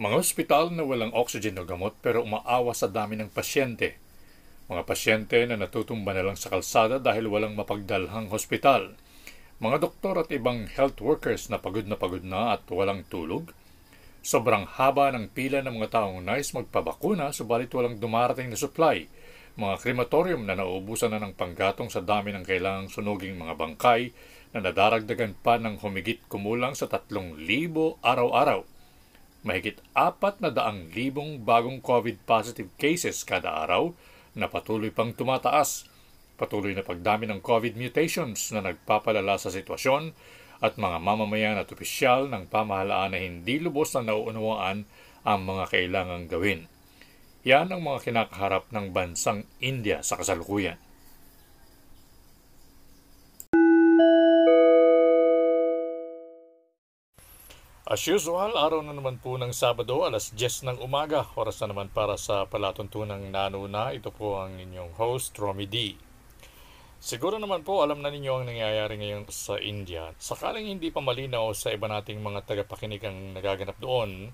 Mga ospital na walang oxygen o gamot pero umaawa sa dami ng pasyente. Mga pasyente na natutumba na lang sa kalsada dahil walang mapagdalhang hospital. Mga doktor at ibang health workers na pagod na pagod na at walang tulog. Sobrang haba ng pila ng mga taong nais magpabakuna subalit walang dumarating na supply. Mga krematorium na nauubusan na ng panggatong sa dami ng kailangang sunuging mga bangkay na nadaragdagan pa ng humigit kumulang sa tatlong libo araw-araw mahigit apat na daang libong bagong COVID positive cases kada araw na patuloy pang tumataas. Patuloy na pagdami ng COVID mutations na nagpapalala sa sitwasyon at mga mamamayan at opisyal ng pamahalaan na hindi lubos na nauunawaan ang mga kailangang gawin. Yan ang mga kinakaharap ng bansang India sa kasalukuyan. As usual, araw na naman po ng Sabado, alas 10 ng umaga. Oras na naman para sa palatuntunang nanuna. Ito po ang inyong host, Romy D. Siguro naman po alam na ninyo ang nangyayari ngayon sa India. Sakaling hindi pa malinaw sa iba nating mga tagapakinig ang nagaganap doon,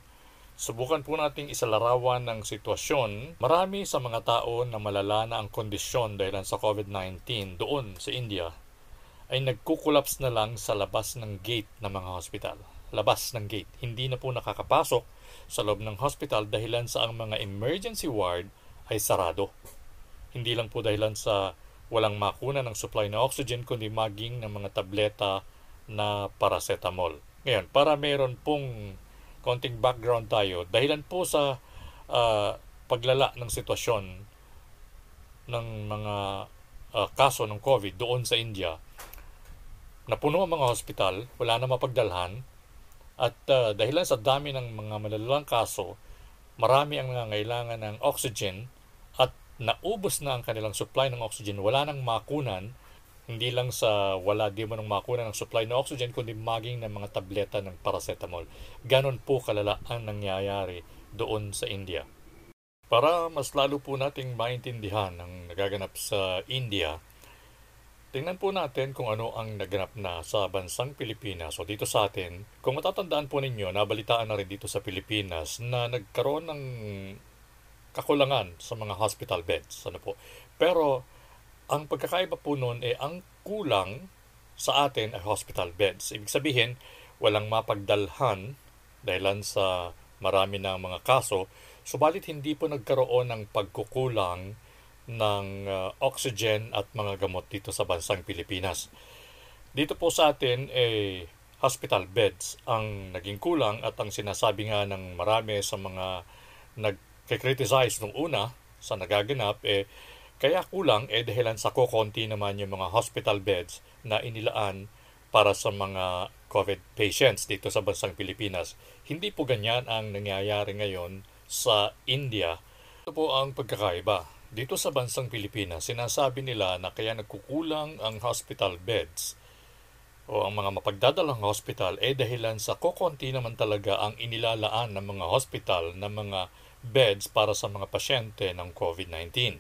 subukan po nating isalarawan ng sitwasyon. Marami sa mga tao na malala na ang kondisyon dahil sa COVID-19 doon sa India ay nagkukulaps na lang sa labas ng gate ng mga hospital labas ng gate. Hindi na po nakakapasok sa loob ng hospital dahilan sa ang mga emergency ward ay sarado. Hindi lang po dahilan sa walang makuna ng supply na oxygen kundi maging ng mga tableta na paracetamol. Ngayon, para meron pong konting background tayo, dahilan po sa uh, paglala ng sitwasyon ng mga uh, kaso ng COVID doon sa India, napuno ang mga hospital, wala na mapagdalhan, at uh, dahil sa dami ng mga malalalang kaso, marami ang nangangailangan ng oxygen at naubos na ang kanilang supply ng oxygen. Wala nang makunan, hindi lang sa wala di mo nang makunan ng supply ng oxygen, kundi maging ng mga tableta ng paracetamol. Ganon po kalala ang nangyayari doon sa India. Para mas lalo po nating maintindihan ang nagaganap sa India, Tingnan po natin kung ano ang naganap na sa bansang Pilipinas o dito sa atin. Kung matatandaan po ninyo, nabalitaan na rin dito sa Pilipinas na nagkaroon ng kakulangan sa mga hospital beds. Ano po? Pero ang pagkakaiba po noon ay eh, ang kulang sa atin ay hospital beds. Ibig sabihin, walang mapagdalhan dahilan sa marami ng mga kaso, subalit hindi po nagkaroon ng pagkukulang ng uh, oxygen at mga gamot dito sa bansang Pilipinas. Dito po sa atin, eh, hospital beds ang naging kulang at ang sinasabi nga ng marami sa mga nag-criticize nung una sa nagaganap, eh, kaya kulang eh dahilan sa kukonti naman yung mga hospital beds na inilaan para sa mga COVID patients dito sa bansang Pilipinas. Hindi po ganyan ang nangyayari ngayon sa India. Ito po ang pagkakaiba dito sa bansang Pilipinas, sinasabi nila na kaya nagkukulang ang hospital beds o ang mga mapagdadalang hospital eh dahilan sa kokonti naman talaga ang inilalaan ng mga hospital ng mga beds para sa mga pasyente ng COVID-19.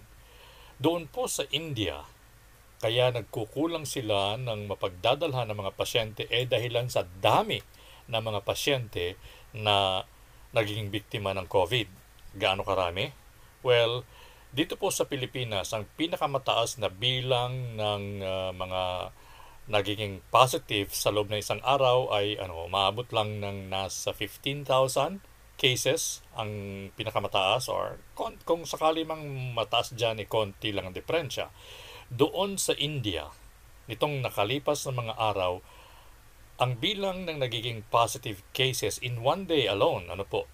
Doon po sa India, kaya nagkukulang sila ng mapagdadalhan ng mga pasyente eh dahilan sa dami ng mga pasyente na naging biktima ng COVID. Gaano karami? Well, dito po sa Pilipinas, ang pinakamataas na bilang ng uh, mga nagiging positive sa loob ng isang araw ay ano, maabot lang ng nasa 15,000 cases ang pinakamataas or kung, kung sakali mang mataas dyan, eh, konti lang ang diferensya. Doon sa India, nitong nakalipas na mga araw, ang bilang ng nagiging positive cases in one day alone, ano po,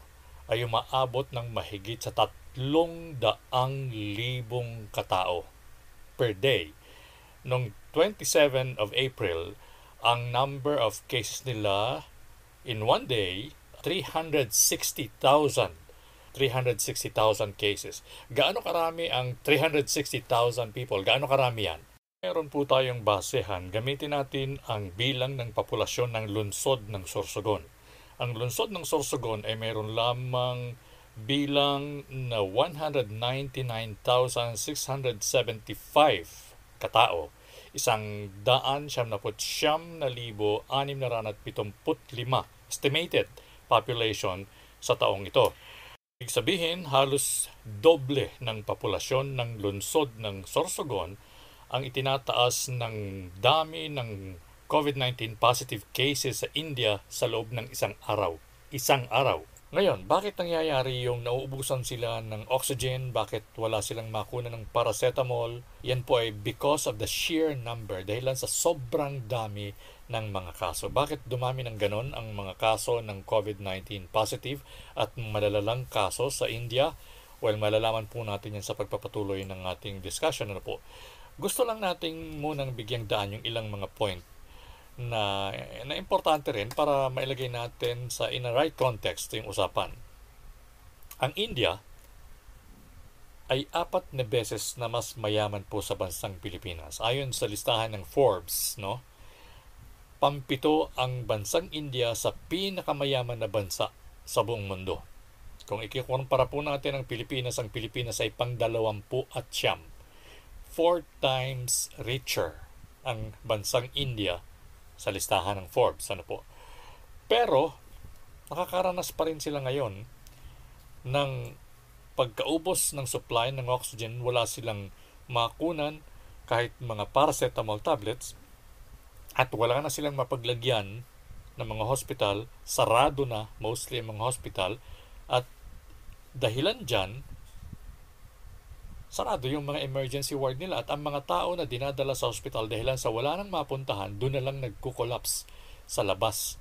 ay umaabot ng mahigit sa tatlong daang libong katao per day. Noong 27 of April, ang number of cases nila in one day, 360,000. 360,000 cases. Gaano karami ang 360,000 people? Gaano karami yan? Meron po tayong basehan. Gamitin natin ang bilang ng populasyon ng lunsod ng Sorsogon. Ang lunsod ng Sorsogon ay meron lamang bilang na 199,675 katao. Isang daan siyam na put siyam na libo anim na ranat pitumput lima estimated population sa taong ito. Ibig sabihin, halos doble ng populasyon ng lungsod ng Sorsogon ang itinataas ng dami ng COVID-19 positive cases sa India sa loob ng isang araw. Isang araw. Ngayon, bakit nangyayari yung nauubusan sila ng oxygen? Bakit wala silang makuna ng paracetamol? Yan po ay because of the sheer number, dahilan sa sobrang dami ng mga kaso. Bakit dumami ng ganon ang mga kaso ng COVID-19 positive at malalalang kaso sa India? Well, malalaman po natin yan sa pagpapatuloy ng ating discussion. Ano po? Gusto lang nating munang bigyang daan yung ilang mga point na, na importante rin para mailagay natin sa in a right context yung usapan. Ang India ay apat na beses na mas mayaman po sa bansang Pilipinas. Ayon sa listahan ng Forbes, no? Pampito ang bansang India sa pinakamayaman na bansa sa buong mundo. Kung ikikumpara po natin ang Pilipinas, ang Pilipinas ay pangdalawampu at siyam. Four times richer ang bansang India sa listahan ng Forbes. Ano po? Pero, nakakaranas pa rin sila ngayon ng pagkaubos ng supply ng oxygen, wala silang makunan kahit mga paracetamol tablets at wala na silang mapaglagyan ng mga hospital, sarado na mostly ang mga hospital at dahilan dyan, sarado yung mga emergency ward nila at ang mga tao na dinadala sa hospital dahilan sa wala nang mapuntahan, doon na lang nagkukolaps sa labas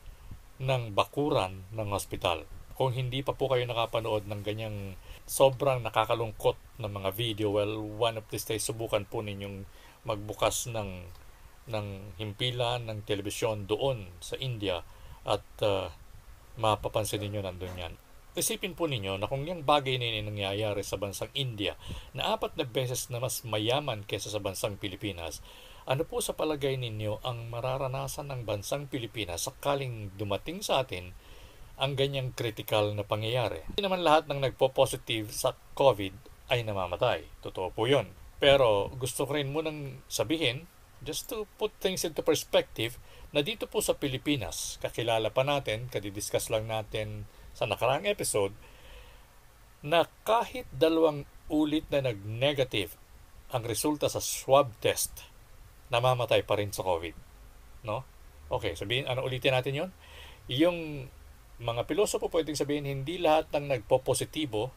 ng bakuran ng hospital. Kung hindi pa po kayo nakapanood ng ganyang sobrang nakakalungkot na mga video, well, one of these days, subukan po ninyong magbukas ng ng himpilan ng telebisyon doon sa India at uh, mapapansin ninyo nandun yan. Isipin po ninyo na kung yung bagay na yun nangyayari sa bansang India na apat na beses na mas mayaman kaysa sa bansang Pilipinas, ano po sa palagay ninyo ang mararanasan ng bansang Pilipinas sakaling dumating sa atin ang ganyang critical na pangyayari? Hindi naman lahat ng nagpo-positive sa COVID ay namamatay. Totoo po yun. Pero gusto ko rin munang sabihin, just to put things into perspective, na dito po sa Pilipinas, kakilala pa natin, kadidiscuss lang natin sa nakaraang episode na kahit dalawang ulit na nag-negative ang resulta sa swab test, namamatay pa rin sa COVID. No? Okay, sabihin, ano ulitin natin yon Yung mga pilosopo pwedeng sabihin, hindi lahat ng nagpo-positibo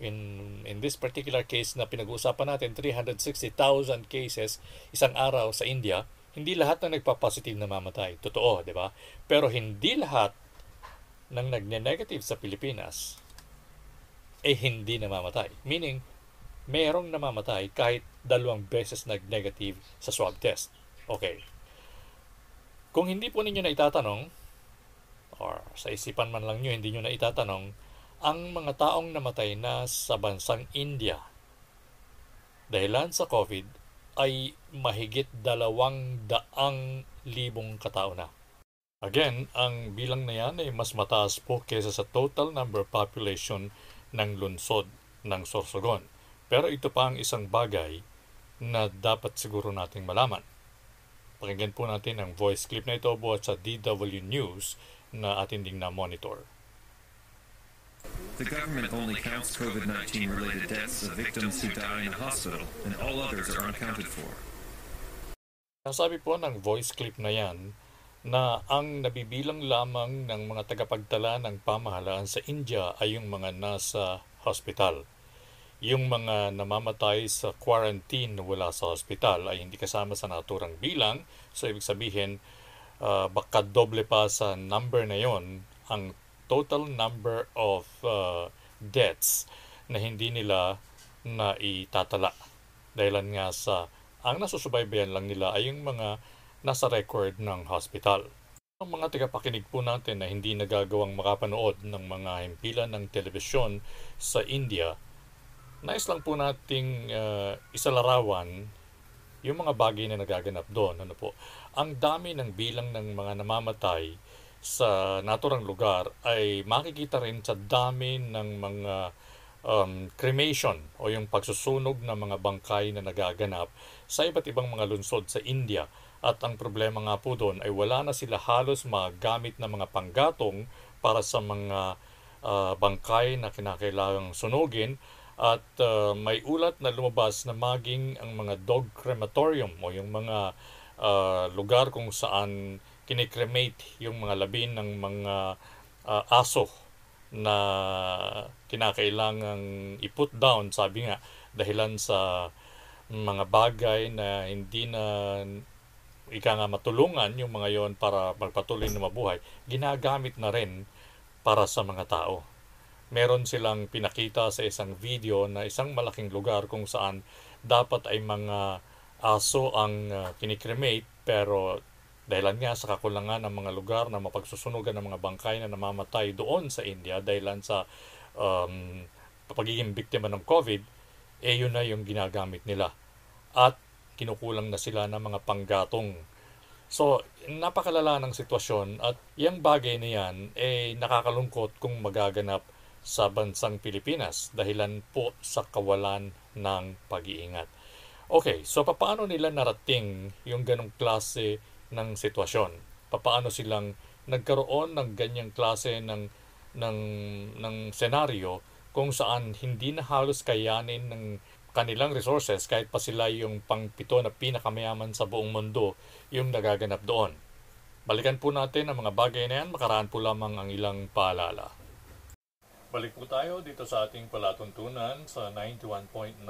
in, in this particular case na pinag-uusapan natin, 360,000 cases isang araw sa India, hindi lahat ng nagpa-positive na mamatay. Totoo, di ba? Pero hindi lahat ng nagne-negative sa Pilipinas eh hindi namamatay. Meaning, merong namamatay kahit dalawang beses nag-negative sa swab test. Okay. Kung hindi po ninyo na itatanong, or sa isipan man lang nyo, hindi nyo na itatanong, ang mga taong namatay na sa bansang India dahilan sa COVID ay mahigit dalawang daang libong katao na. Again, ang bilang na yan ay mas mataas po kaysa sa total number population ng lungsod ng Sorsogon. Pero ito pa ang isang bagay na dapat siguro nating malaman. Pakinggan po natin ang voice clip na ito buhat sa DW News na ating ding na-monitor. The government only counts COVID-19 related deaths of victims who die in a hospital and all others are unaccounted for. Nasabi po ng voice clip na yan na ang nabibilang lamang ng mga tagapagtala ng pamahalaan sa India ay yung mga nasa hospital. Yung mga namamatay sa quarantine wala sa hospital ay hindi kasama sa naturang bilang. So, ibig sabihin, uh, baka doble pa sa number na yon ang total number of uh, deaths na hindi nila na itatala. Dahilan nga sa ang nasusubaybayan lang nila ay yung mga nasa record ng hospital. Ang mga tagapakinig po natin na hindi nagagawang makapanood ng mga himpilan ng telebisyon sa India, nais lang po nating uh, isalarawan yung mga bagay na nagaganap doon. Ano po? Ang dami ng bilang ng mga namamatay sa naturang lugar ay makikita rin sa dami ng mga um, cremation o yung pagsusunog ng mga bangkay na nagaganap sa iba't ibang mga lungsod sa India at ang problema nga po doon ay wala na sila halos magamit na mga panggatong para sa mga uh, bangkay na kinakailangang sunugin. At uh, may ulat na lumabas na maging ang mga dog crematorium o yung mga uh, lugar kung saan kinikremate yung mga labin ng mga uh, aso na kinakailangang i-put down, sabi nga, dahilan sa mga bagay na hindi na ika nga matulungan yung mga yon para magpatuloy na mabuhay, ginagamit na rin para sa mga tao. Meron silang pinakita sa isang video na isang malaking lugar kung saan dapat ay mga aso ang uh, kinikremate pero dahilan nga sa kakulangan ng mga lugar na mapagsusunugan ng mga bangkay na namamatay doon sa India dahilan sa um, pagiging biktima ng COVID, eh yun na yung ginagamit nila. At kinukulang na sila ng mga panggatong. So, napakalala ng sitwasyon at yung bagay na yan eh nakakalungkot kung magaganap sa bansang Pilipinas dahilan po sa kawalan ng pag-iingat. Okay, so paano nila narating yung ganong klase ng sitwasyon. Papaano silang nagkaroon ng ganyang klase ng ng ng senaryo kung saan hindi na halos kayanin ng kanilang resources kahit pa sila yung pangpito na pinakamayaman sa buong mundo yung nagaganap doon. Balikan po natin ang mga bagay na yan, makaraan po lamang ang ilang paalala. Balik po tayo dito sa ating palatuntunan sa 91.9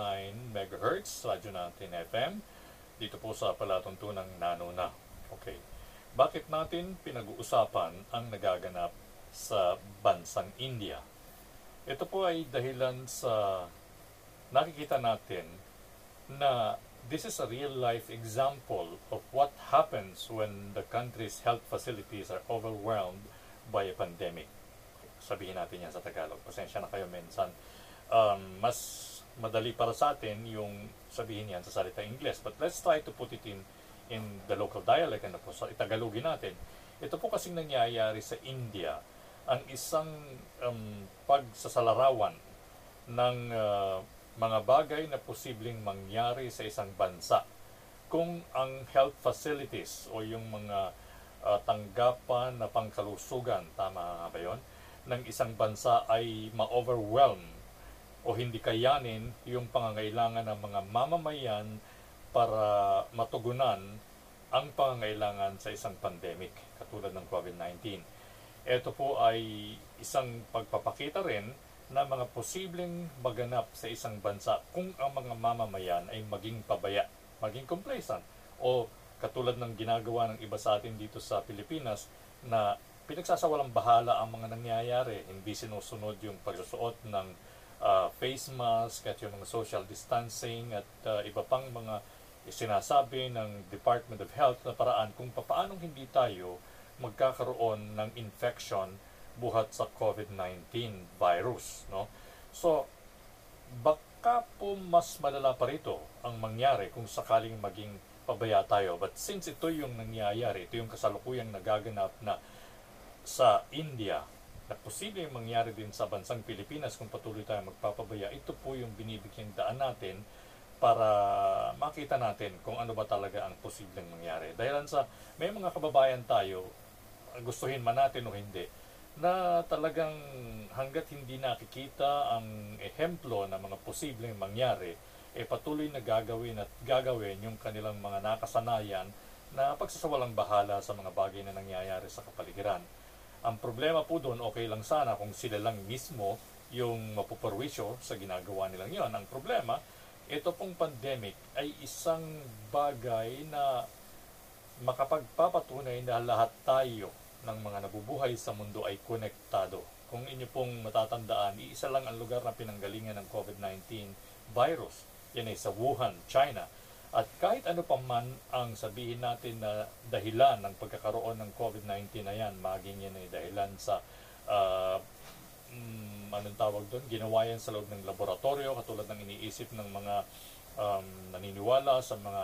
MHz, radyo natin FM, dito po sa palatuntunan Nano na. Okay. Bakit natin pinag-uusapan ang nagaganap sa bansang India? Ito po ay dahilan sa nakikita natin na this is a real life example of what happens when the country's health facilities are overwhelmed by a pandemic. Sabihin natin yan sa Tagalog. Pasensya na kayo minsan. Um, mas madali para sa atin yung sabihin yan sa salita Ingles. But let's try to put it in in the local dialect, ano po, sa Itagalogin natin, ito po kasing nangyayari sa India, ang isang um, pagsasalarawan ng uh, mga bagay na posibleng mangyari sa isang bansa kung ang health facilities o yung mga uh, tanggapan na pangkalusugan, tama ba yun, ng isang bansa ay ma-overwhelm o hindi kayanin yung pangangailangan ng mga mamamayan para matugunan ang pangangailangan sa isang pandemic katulad ng COVID-19. Ito po ay isang pagpapakita rin na mga posibleng maganap sa isang bansa kung ang mga mamamayan ay maging pabaya, maging complacent o katulad ng ginagawa ng iba sa atin dito sa Pilipinas na pinagsasawalang bahala ang mga nangyayari, hindi sinusunod yung pagsusuot ng uh, face mask at yung mga social distancing at uh, iba pang mga sinasabi ng Department of Health na paraan kung paano hindi tayo magkakaroon ng infection buhat sa COVID-19 virus. No? So, baka po mas malala pa rito ang mangyari kung sakaling maging pabaya tayo. But since ito yung nangyayari, ito yung kasalukuyang nagaganap na sa India, na posibleng mangyari din sa bansang Pilipinas kung patuloy tayo magpapabaya, ito po yung binibigyang daan natin para makita natin kung ano ba talaga ang posibleng mangyari. Dahil sa may mga kababayan tayo, gustuhin man natin o hindi, na talagang hanggat hindi nakikita ang ehemplo ng mga posibleng mangyari, eh patuloy na gagawin at gagawin yung kanilang mga nakasanayan na pagsasawalang bahala sa mga bagay na nangyayari sa kapaligiran. Ang problema po doon, okay lang sana kung sila lang mismo yung mapuperwisyo sa ginagawa nilang yon. Ang problema, ito pong pandemic ay isang bagay na makapagpapatunay na lahat tayo ng mga nabubuhay sa mundo ay konektado. Kung inyo pong matatandaan, iisa lang ang lugar na pinanggalingan ng COVID-19 virus. Yan ay sa Wuhan, China. At kahit ano pa man ang sabihin natin na dahilan ng pagkakaroon ng COVID-19 na yan, maging yan ay dahilan sa uh, um, anong tawag doon, ginawa yan sa loob ng laboratorio, katulad ng iniisip ng mga um, naniniwala sa mga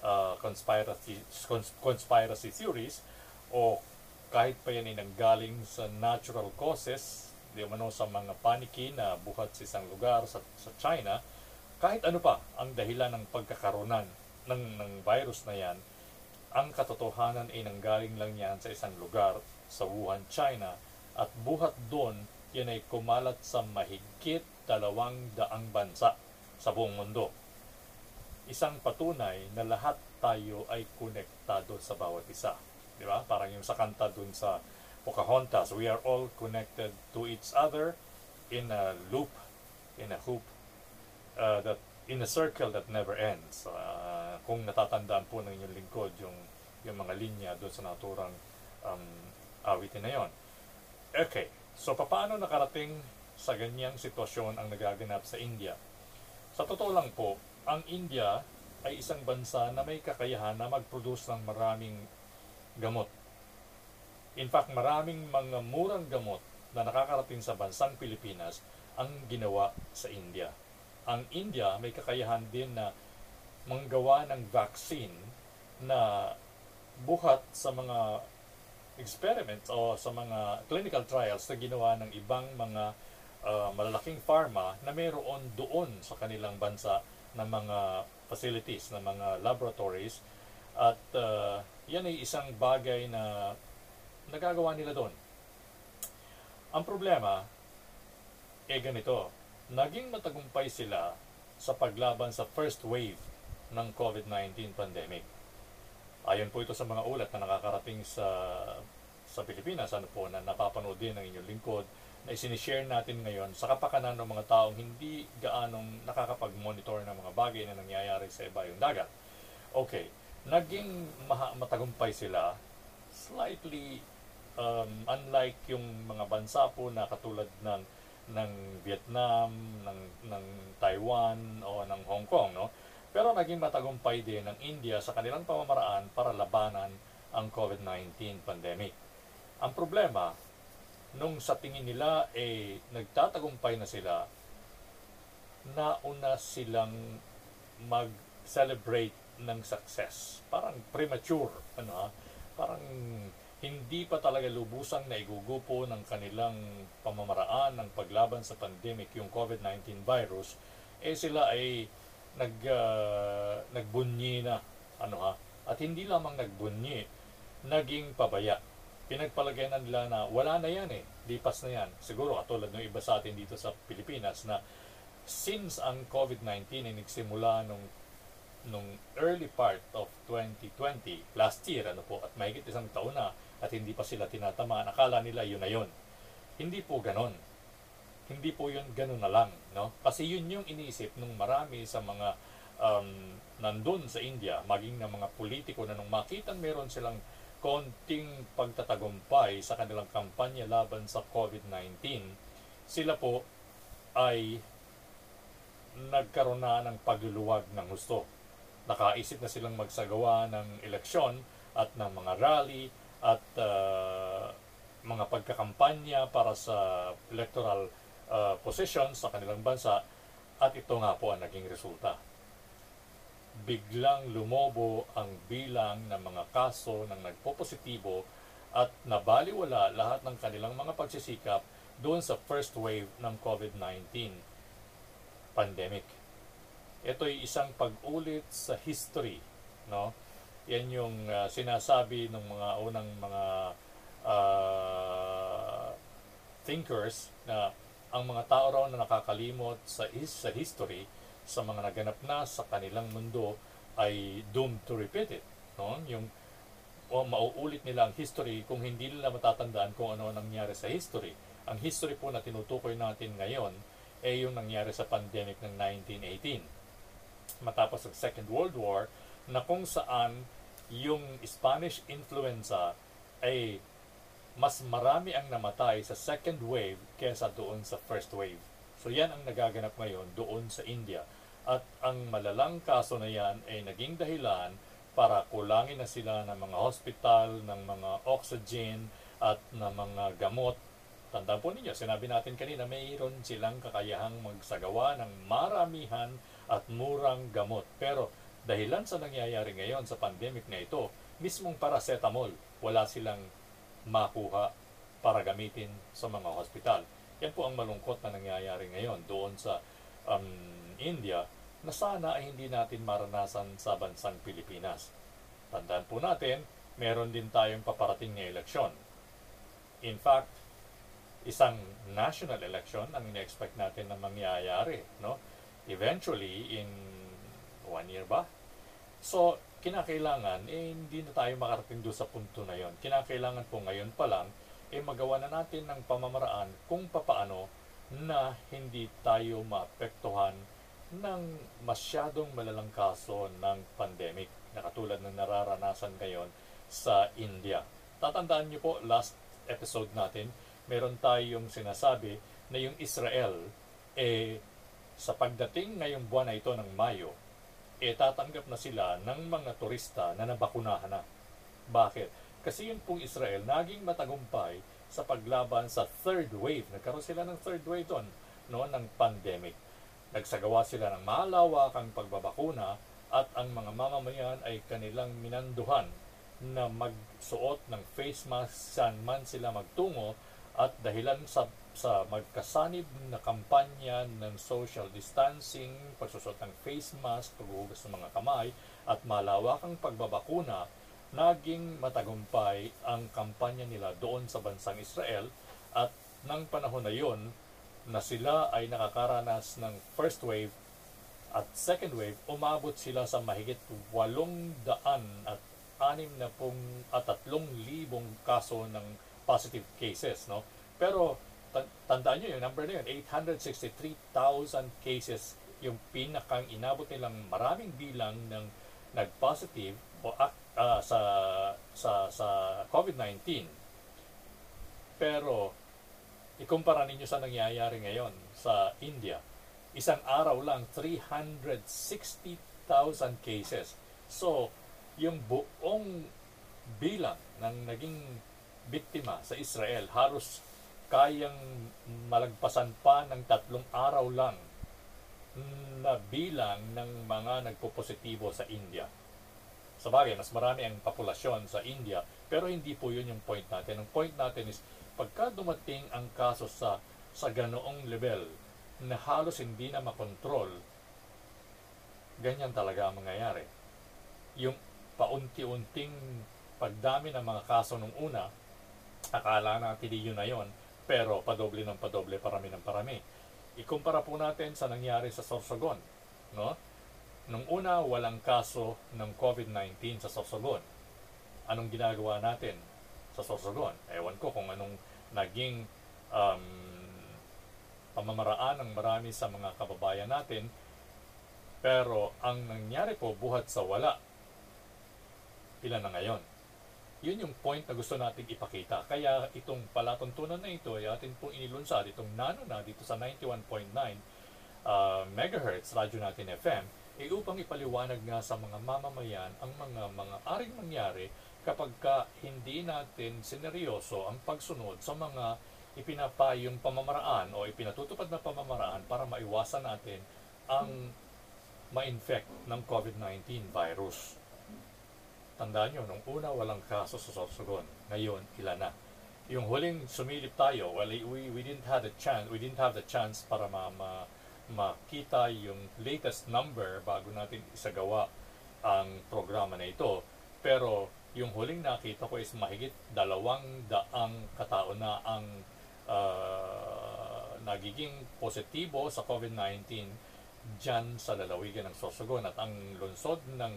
uh, conspiracy, cons- conspiracy theories, o kahit pa yan ay nanggaling sa natural causes, di umano sa mga paniki na buhat sa isang lugar sa, sa China, kahit ano pa ang dahilan ng pagkakaronan ng, ng virus na yan, ang katotohanan ay nanggaling lang yan sa isang lugar sa Wuhan, China, at buhat doon yan ay kumalat sa mahigit dalawang daang bansa sa buong mundo. Isang patunay na lahat tayo ay konektado sa bawat isa. Di ba? Parang yung sa kanta dun sa Pocahontas, we are all connected to each other in a loop, in a hoop, uh, that in a circle that never ends. Uh, kung natatandaan po ng inyong lingkod yung yung mga linya doon sa naturang um, awitin na yon. Okay, so paano nakarating sa ganyang sitwasyon ang nagaganap sa India? Sa totoo lang po, ang India ay isang bansa na may kakayahan na mag-produce ng maraming gamot In fact, maraming mga murang gamot na nakakarating sa bansang Pilipinas ang ginawa sa India. Ang India may kakayahan din na manggawa ng vaccine na buhat sa mga experiments o sa mga clinical trials na ginawa ng ibang mga uh, malalaking pharma na mayroon doon sa kanilang bansa ng mga facilities, ng mga laboratories. At uh, yan ay isang bagay na nagagawa nila doon. Ang problema, eh ganito, naging matagumpay sila sa paglaban sa first wave ng COVID-19 pandemic. Ayon po ito sa mga ulat na nakakarating sa sa Pilipinas, ano po, na napapanood din ng inyong lingkod, na isinishare natin ngayon sa kapakanan ng mga taong hindi gaanong nakakapag-monitor ng mga bagay na nangyayari sa ibayong dagat. Okay, naging matagumpay sila, slightly um, unlike yung mga bansa po na katulad ng ng Vietnam, ng ng Taiwan o ng Hong Kong, no? Pero naging matagumpay din ng India sa kanilang pamamaraan para labanan ang COVID-19 pandemic. Ang problema, nung sa tingin nila eh nagtatagumpay na sila, nauna silang mag-celebrate ng success. Parang premature, ano? Parang hindi pa talaga lubusang naigugupo ng kanilang pamamaraan ng paglaban sa pandemic, yung COVID-19 virus, eh sila ay nag, uh, nagbunyi na. Ano ha? At hindi lamang nagbunyi, naging pabaya. Pinagpalagay na nila na wala na yan eh, lipas na yan. Siguro katulad ng iba sa atin dito sa Pilipinas na since ang COVID-19 ay nagsimula nung nung early part of 2020, last year, ano po, at mahigit isang taon na, at hindi pa sila tinatamaan. Akala nila yun na yun. Hindi po ganon. Hindi po yun ganon na lang. No? Kasi yun yung iniisip ng marami sa mga um, nandun sa India, maging ng mga politiko na nung makita meron silang konting pagtatagumpay sa kanilang kampanya laban sa COVID-19, sila po ay nagkaroon na ng pagluluwag ng gusto. Nakaisip na silang magsagawa ng eleksyon at ng mga rally at uh, mga pagkakampanya para sa electoral uh, positions sa kanilang bansa at ito nga po ang naging resulta. Biglang lumobo ang bilang ng mga kaso ng nagpo-positibo at nabaliwala lahat ng kanilang mga pagsisikap doon sa first wave ng COVID-19 pandemic. Ito ay isang pag-ulit sa history, no? Yan yung uh, sinasabi ng mga unang mga uh, thinkers na ang mga tao raw na nakakalimot sa, is, sa history sa mga naganap na sa kanilang mundo ay doomed to repeat it. No? Yung o mauulit nila ang history kung hindi nila matatandaan kung ano nangyari sa history. Ang history po na tinutukoy natin ngayon ay yung nangyari sa pandemic ng 1918. Matapos ang Second World War na kung saan yung Spanish influenza ay mas marami ang namatay sa second wave kesa doon sa first wave. So yan ang nagaganap ngayon doon sa India. At ang malalang kaso na yan ay naging dahilan para kulangin na sila ng mga hospital, ng mga oxygen at ng mga gamot. Tandaan po ninyo, sinabi natin kanina, mayroon silang kakayahang magsagawa ng maramihan at murang gamot. Pero dahilan sa nangyayari ngayon sa pandemic na ito, mismong paracetamol, wala silang makuha para gamitin sa mga hospital. Yan po ang malungkot na nangyayari ngayon doon sa um, India na sana ay hindi natin maranasan sa bansang Pilipinas. Tandaan po natin, meron din tayong paparating na eleksyon. In fact, isang national election ang ina-expect natin na mangyayari, no? Eventually, in one year ba? So, kinakailangan, eh, hindi na tayo makarating doon sa punto na yon. Kinakailangan po ngayon pa lang, eh, magawa na natin ng pamamaraan kung papaano na hindi tayo maapektuhan ng masyadong malalang kaso ng pandemic na katulad ng nararanasan ngayon sa India. Tatandaan niyo po, last episode natin, meron tayong sinasabi na yung Israel, eh, sa pagdating ngayong buwan na ito ng Mayo, eh, tatanggap na sila ng mga turista na nabakunahan na. Bakit? Kasi yun pong Israel, naging matagumpay sa paglaban sa third wave. Nagkaroon sila ng third wave doon, no, ng pandemic. Nagsagawa sila ng malawakang pagbabakuna at ang mga mamamayan ay kanilang minanduhan na magsuot ng face mask saan man sila magtungo at dahilan sa sa magkasanib na kampanya ng social distancing, pagsusot ng face mask, paghuhugas ng mga kamay, at malawakang pagbabakuna, naging matagumpay ang kampanya nila doon sa bansang Israel at ng panahon na yon na sila ay nakakaranas ng first wave at second wave, umabot sila sa mahigit 800 at 6 na pong at 3,000 kaso ng positive cases. No? Pero tandaan nyo yung number na yun, 863,000 cases yung pinakang inabot nilang maraming bilang ng nag-positive o uh, sa sa sa COVID-19. Pero ikumpara ninyo sa nangyayari ngayon sa India, isang araw lang 360,000 cases. So, yung buong bilang ng naging biktima sa Israel halos kayang malagpasan pa ng tatlong araw lang na bilang ng mga nagpo-positibo sa India. Sa bagay, mas marami ang populasyon sa India, pero hindi po yun yung point natin. Ang point natin is, pagka dumating ang kaso sa, sa ganoong level na halos hindi na makontrol, ganyan talaga ang mangyayari. Yung paunti-unting pagdami ng mga kaso nung una, akala natin yun na yon pero padoble ng padoble, parami ng parami. Ikumpara po natin sa nangyari sa Sorsogon. No? Nung una, walang kaso ng COVID-19 sa Sorsogon. Anong ginagawa natin sa Sorsogon? Ewan ko kung anong naging um, pamamaraan ng marami sa mga kababayan natin. Pero ang nangyari po buhat sa wala. Ilan na ngayon? Yun yung point na gusto nating ipakita. Kaya itong palatuntunan na ito ay atin pong inilunsad, itong nano na dito sa 91.9 uh, megahertz radyo natin FM, e upang ipaliwanag nga sa mga mamamayan ang mga mga aring mangyari kapag ka hindi natin sineryoso ang pagsunod sa mga ipinapayong pamamaraan o ipinatutupad na pamamaraan para maiwasan natin ang ma-infect ng COVID-19 virus. Tandaan nyo, nung una walang kaso sa Sorsogon. Ngayon, ilan na. Yung huling sumilip tayo, well, we, we didn't have the chance, we didn't have the chance para ma, ma, makita yung latest number bago natin isagawa ang programa na ito. Pero yung huling nakita ko is mahigit dalawang daang katao na ang uh, nagiging positibo sa COVID-19 dyan sa lalawigan ng Sorsogon at ang lungsod ng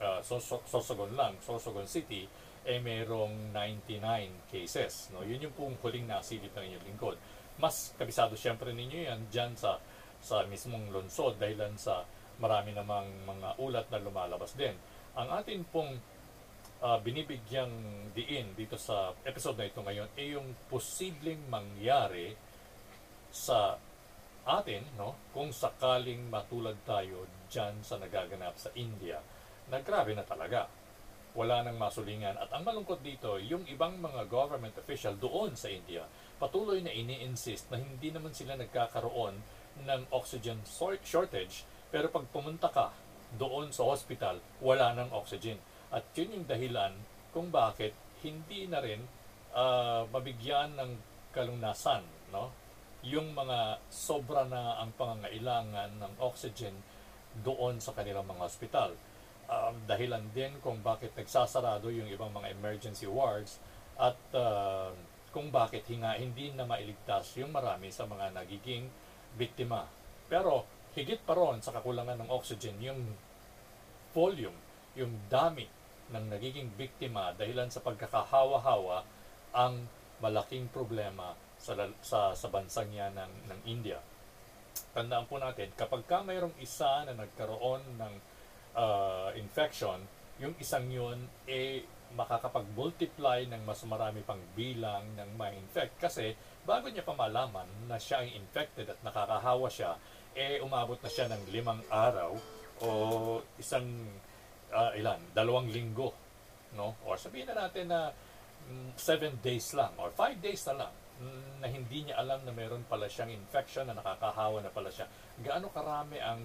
uh, Sorsogon lang, Sorsogon City, eh mayroong 99 cases. No? Yun yung pong huling nasilip ng inyong lingkod. Mas kabisado siyempre ninyo yan dyan sa, sa mismong lungsod dahil sa marami namang mga ulat na lumalabas din. Ang atin pong uh, binibigyang diin dito sa episode na ito ngayon ay yung posibleng mangyari sa atin, no, kung sakaling matulad tayo dyan sa nagaganap sa India, na grabe na talaga. Wala nang masulingan. At ang malungkot dito, yung ibang mga government official doon sa India, patuloy na ini-insist na hindi naman sila nagkakaroon ng oxygen shortage, pero pag pumunta ka doon sa hospital, wala nang oxygen. At yun yung dahilan kung bakit hindi na rin uh, mabigyan ng kalunasan no? Yung mga sobra na ang pangangailangan ng oxygen doon sa kanilang mga ospital. Um, dahilan din kung bakit nagsasarado yung ibang mga emergency wards at uh, kung bakit hinga hindi na mailigtas yung marami sa mga nagiging biktima. Pero higit pa ron sa kakulangan ng oxygen, yung volume, yung dami ng nagiging biktima dahilan sa pagkakahawa-hawa ang malaking problema sa, sa, sa bansang yan ng, ng India. Tandaan po natin, kapag ka mayroong isa na nagkaroon ng uh, infection, yung isang yun, eh, makakapag-multiply ng mas marami pang bilang ng may infect kasi bago niya pa malaman na siya ay infected at nakakahawa siya, eh umabot na siya ng limang araw o isang uh, ilan, dalawang linggo, no? Or sabihin na natin na mm, seven days lang or five days na lang mm, na hindi niya alam na meron pala siyang infection na nakakahawa na pala siya. Gaano karami ang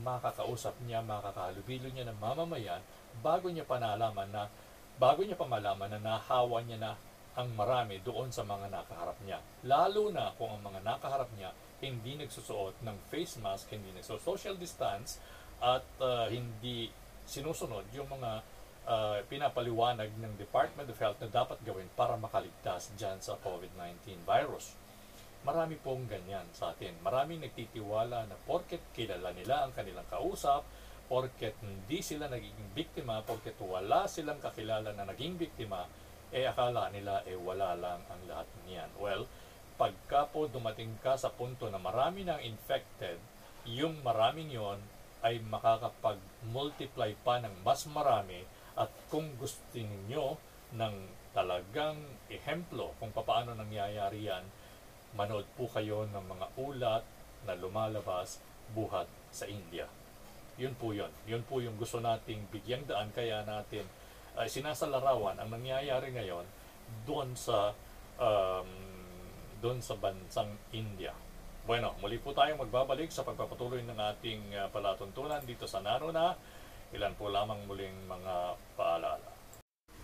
makakausap niya, makakahalubilo niya ng mamamayan bago niya pa nalaman na bago niya pa malaman na nahawa niya na ang marami doon sa mga nakaharap niya. Lalo na kung ang mga nakaharap niya hindi nagsusuot ng face mask, hindi nagso-social distance, at uh, hindi sinusunod yung mga uh, pinapaliwanag ng Department of Health na dapat gawin para makaligtas dyan sa COVID-19 virus. Marami pong ganyan sa atin. Maraming nagtitiwala na porket kilala nila ang kanilang kausap, porket hindi sila nagiging biktima, porket wala silang kakilala na naging biktima, eh akala nila eh wala lang ang lahat niyan. Well, pagka po dumating ka sa punto na marami nang infected, yung maraming yon ay makakapag-multiply pa ng mas marami at kung gusto niyo ng talagang ehemplo kung paano nangyayari yan, manood po kayo ng mga ulat na lumalabas buhat sa India. Yun po yun. Yun po yung gusto nating bigyang daan kaya natin uh, sinasalarawan ang nangyayari ngayon doon sa um, doon sa bansang India. Bueno, muli po tayong magbabalik sa pagpapatuloy ng ating uh, palatuntunan dito sa Nano na ilan po lamang muling mga paalala.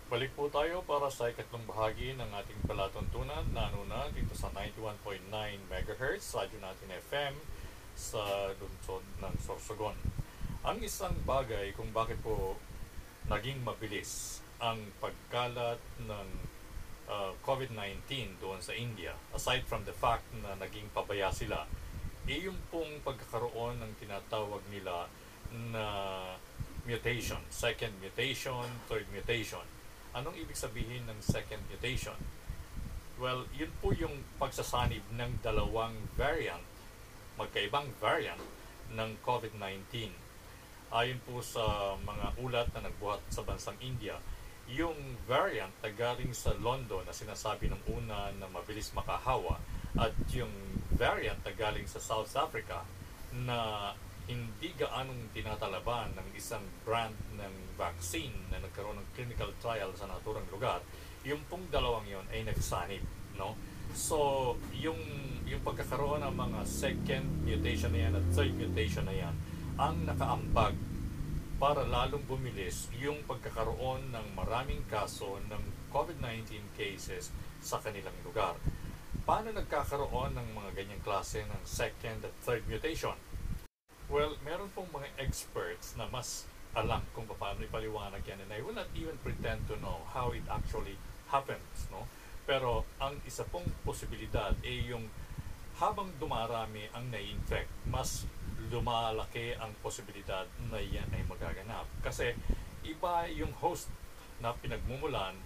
Balik po tayo para sa ikatlong bahagi ng ating palatuntunan Nano na dito sa 91.9 MHz sa natin FM sa lungsod ng Sorsogon. Ang isang bagay kung bakit po naging mabilis ang pagkalat ng uh, COVID-19 doon sa India, aside from the fact na naging pabaya sila, eh pong pagkakaroon ng tinatawag nila na mutation, second mutation, third mutation. Anong ibig sabihin ng second mutation? Well, yun po yung pagsasanib ng dalawang variant, magkaibang variant ng COVID-19 ayon po sa mga ulat na nagbuhat sa bansang India, yung variant na galing sa London na sinasabi ng una na mabilis makahawa at yung variant na galing sa South Africa na hindi gaanong tinatalaban ng isang brand ng vaccine na nagkaroon ng clinical trial sa naturang lugar, yung pong dalawang yon ay nagsanib. No? So, yung, yung pagkakaroon ng mga second mutation na yan at third mutation na yan, ang nakaambag para lalong bumilis yung pagkakaroon ng maraming kaso ng COVID-19 cases sa kanilang lugar. Paano nagkakaroon ng mga ganyang klase ng second at third mutation? Well, meron pong mga experts na mas alam kung paano ipaliwanag yan and I will not even pretend to know how it actually happens. No? Pero ang isa pong posibilidad ay yung habang dumarami ang na-infect, mas lumalaki ang posibilidad na yan ay magaganap. Kasi iba yung host na pinagmumulan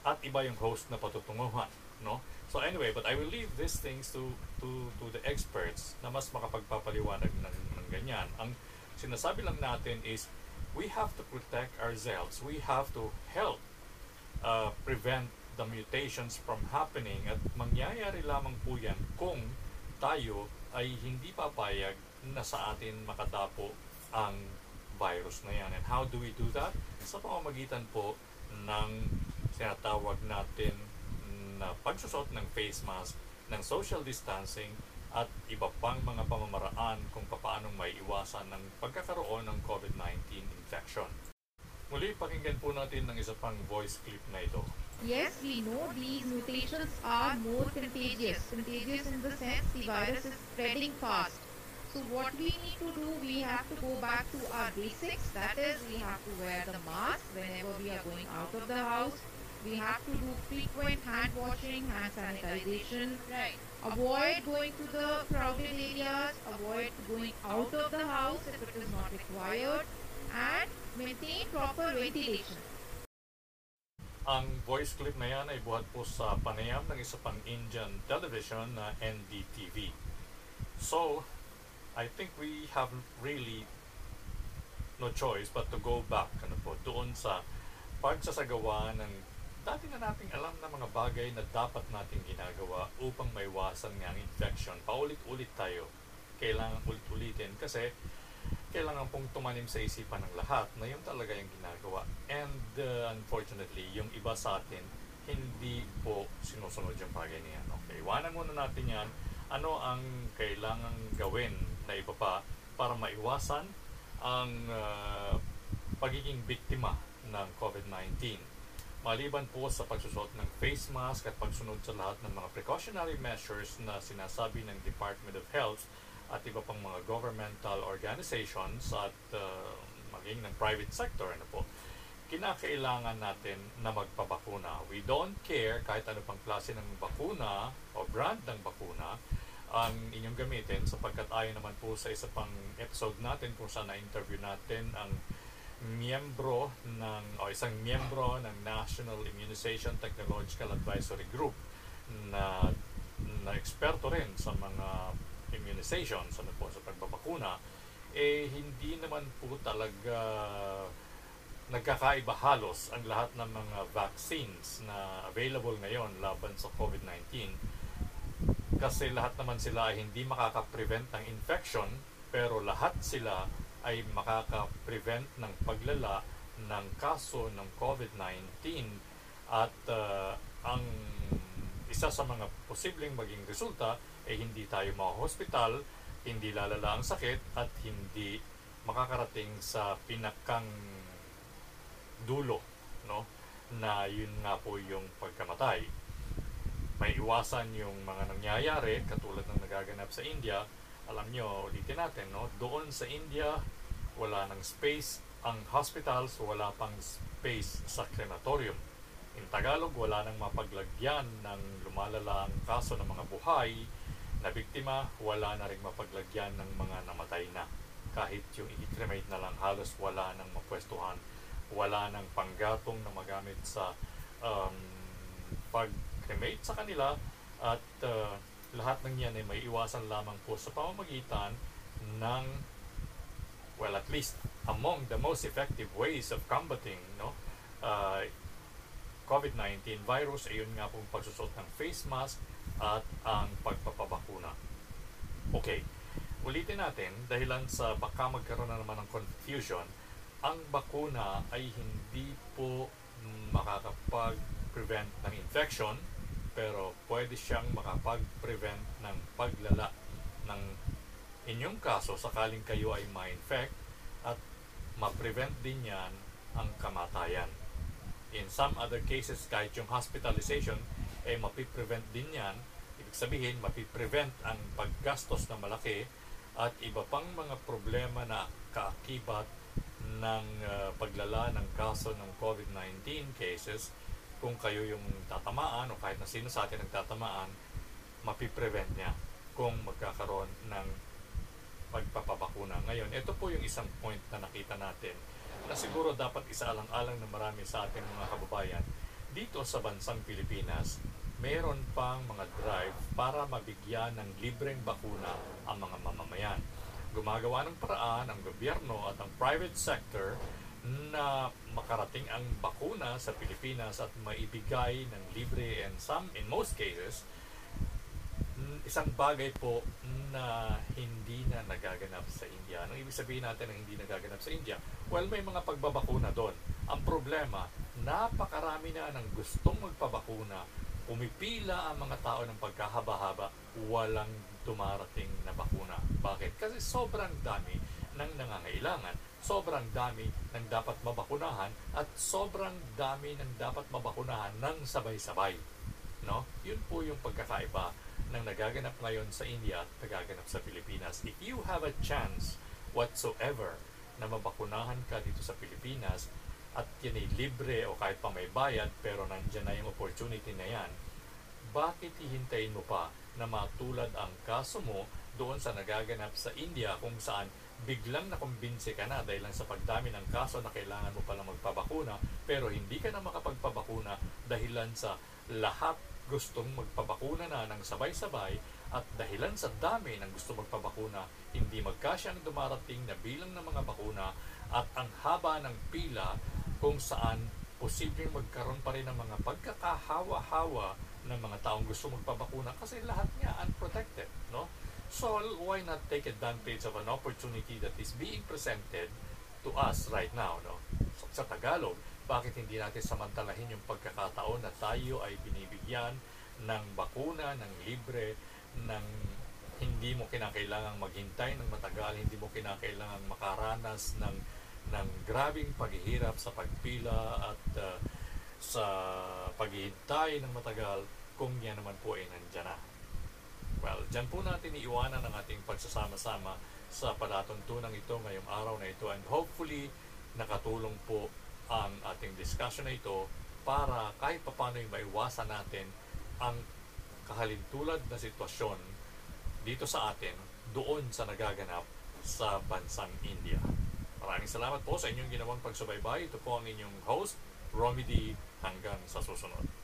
at iba yung host na patutunguhan. No? So anyway, but I will leave these things to to to the experts na mas makapagpapaliwanag ng, ng ganyan. Ang sinasabi lang natin is we have to protect ourselves. We have to help uh, prevent the mutations from happening at mangyayari lamang po yan kung tayo ay hindi papayag na sa atin makatapo ang virus na yan. And how do we do that? Sa pamamagitan po ng sinatawag natin na pagsusot ng face mask, ng social distancing, at iba pang mga pamamaraan kung paano may iwasan ng pagkakaroon ng COVID-19 infection. Muli, pakinggan po natin ng isa pang voice clip na ito. Yes, we know these mutations are more contagious. Contagious in the sense the virus is spreading fast. So what we need to do, we have to go back to our basics. That is, we have to wear the mask whenever we are going out of the house. We have to do frequent hand washing, hand sanitization. Right. Avoid going to the crowded areas, avoid going out of the house if it is not required, and maintain proper ventilation. Ang voice clip na yan ay buhat po sa panayam ng isa pang Indian television na NDTV. So, I think we have really no choice but to go back ano po, doon sa pagsasagawa ng dati na nating alam na mga bagay na dapat nating ginagawa upang maiwasan nga ang infection. Paulit-ulit tayo. Kailangan ulit-ulitin kasi kailangan pong tumanim sa isipan ng lahat na yun talaga yung ginagawa. And uh, unfortunately, yung iba sa atin, hindi po sinusunod yung bagay na. Okay, iwanan muna natin yan. Ano ang kailangan gawin na iba pa para maiwasan ang uh, pagiging biktima ng COVID-19. Maliban po sa pagsusot ng face mask at pagsunod sa lahat ng mga precautionary measures na sinasabi ng Department of Health at iba pang mga governmental organizations at uh, maging ng private sector ano po kinakailangan natin na magpabakuna. We don't care kahit ano pang klase ng bakuna o brand ng bakuna ang inyong gamitin sapagkat ayon naman po sa isa pang episode natin kung saan na-interview natin ang miyembro ng o isang miyembro ng National Immunization Technological Advisory Group na na eksperto rin sa mga immunizations ano po sa pagbabakuna eh hindi naman po talaga nagkakaiba halos ang lahat ng mga vaccines na available ngayon laban sa COVID-19 kasi lahat naman sila ay hindi makaka-prevent ng infection pero lahat sila ay makaka-prevent ng paglala ng kaso ng COVID-19 at uh, ang isa sa mga posibleng maging resulta ay hindi tayo hospital hindi lalala ang sakit at hindi makakarating sa pinakang dulo no? Na yun nga po yung pagkamatay. May iwasan yung mga nangyayari katulad ng nagaganap sa India alam nyo ulitin natin no? Doon sa India wala ng space ang hospitals wala pang space sa crematorium. In Tagalog wala nang mapaglagyan ng lumalalang kaso ng mga buhay na biktima wala na rin mapaglagyan ng mga namatay na. Kahit yung i-cremate na lang halos wala nang mapwestuhan. Wala nang panggatong na magamit sa um, pag-cremate sa kanila at uh, lahat ng yan ay may iwasan lamang po sa pamamagitan ng well at least among the most effective ways of combating no uh, COVID-19 virus ayun nga pong pagsusot ng face mask at ang pagpapabakuna. Okay, ulitin natin dahilan sa baka magkaroon na naman ng confusion ang bakuna ay hindi po makakapag-prevent ng infection pero pwede siyang makapag-prevent ng paglala ng inyong kaso sakaling kayo ay ma-infect at ma-prevent din yan ang kamatayan. In some other cases, kahit yung hospitalization, eh mapiprevent din yan. Ibig sabihin, mapiprevent ang paggastos na malaki at iba pang mga problema na kaakibat ng uh, paglala ng kaso ng COVID-19 cases kung kayo yung tatamaan o kahit na sino sa atin ang tatamaan, mapiprevent niya kung magkakaroon ng pagpapabakuna. Ngayon, ito po yung isang point na nakita natin na siguro dapat isaalang-alang ng marami sa ating mga kababayan. Dito sa bansang Pilipinas, meron pang mga drive para mabigyan ng libreng bakuna ang mga mamamayan gumagawa ng paraan ang gobyerno at ang private sector na makarating ang bakuna sa Pilipinas at maibigay ng libre and some, in most cases, isang bagay po na hindi na nagaganap sa India. Anong ibig sabihin natin na hindi nagaganap sa India? Well, may mga pagbabakuna doon. Ang problema, napakarami na ng gustong magpabakuna, pumipila ang mga tao ng pagkahaba-haba, walang dumarating na bakuna. Bakit? Kasi sobrang dami ng nangangailangan, sobrang dami ng dapat mabakunahan, at sobrang dami ng dapat mabakunahan ng sabay-sabay. No? Yun po yung pagkakaiba ng nagaganap ngayon sa India at nagaganap sa Pilipinas. If you have a chance whatsoever na mabakunahan ka dito sa Pilipinas, at yan ay libre o kahit pa may bayad pero nandyan na yung opportunity na yan, bakit hihintayin mo pa na matulad ang kaso mo doon sa nagaganap sa India kung saan biglang nakumbinsi ka na dahil lang sa pagdami ng kaso na kailangan mo pala magpabakuna pero hindi ka na makapagpabakuna dahilan sa lahat gustong magpabakuna na ng sabay-sabay at dahilan sa dami ng gusto magpabakuna, hindi magkasya ang dumarating na bilang ng mga bakuna at ang haba ng pila kung saan posibleng magkaroon pa rin ng mga pagkakahawa-hawa ng mga taong gusto magpabakuna kasi lahat nga unprotected, no? So, why not take advantage of an opportunity that is being presented to us right now, no? So, sa Tagalog, bakit hindi natin samantalahin yung pagkakataon na tayo ay binibigyan ng bakuna, ng libre, ng hindi mo kinakailangang maghintay ng matagal, hindi mo kinakailangang makaranas ng ng grabing paghihirap sa pagpila at uh, sa paghihintay ng matagal kung yan naman po ay nandyan na. Well, dyan po natin iiwanan ang ating pagsasama-sama sa palatuntunan ito ngayong araw na ito and hopefully nakatulong po ang ating discussion na ito para kahit papano yung maiwasan natin ang kahalintulad na sitwasyon dito sa atin doon sa nagaganap sa bansang India. Maraming salamat po sa inyong ginawang pagsubaybay. Ito po ang inyong host, Romy D. Hanggang sa susunod.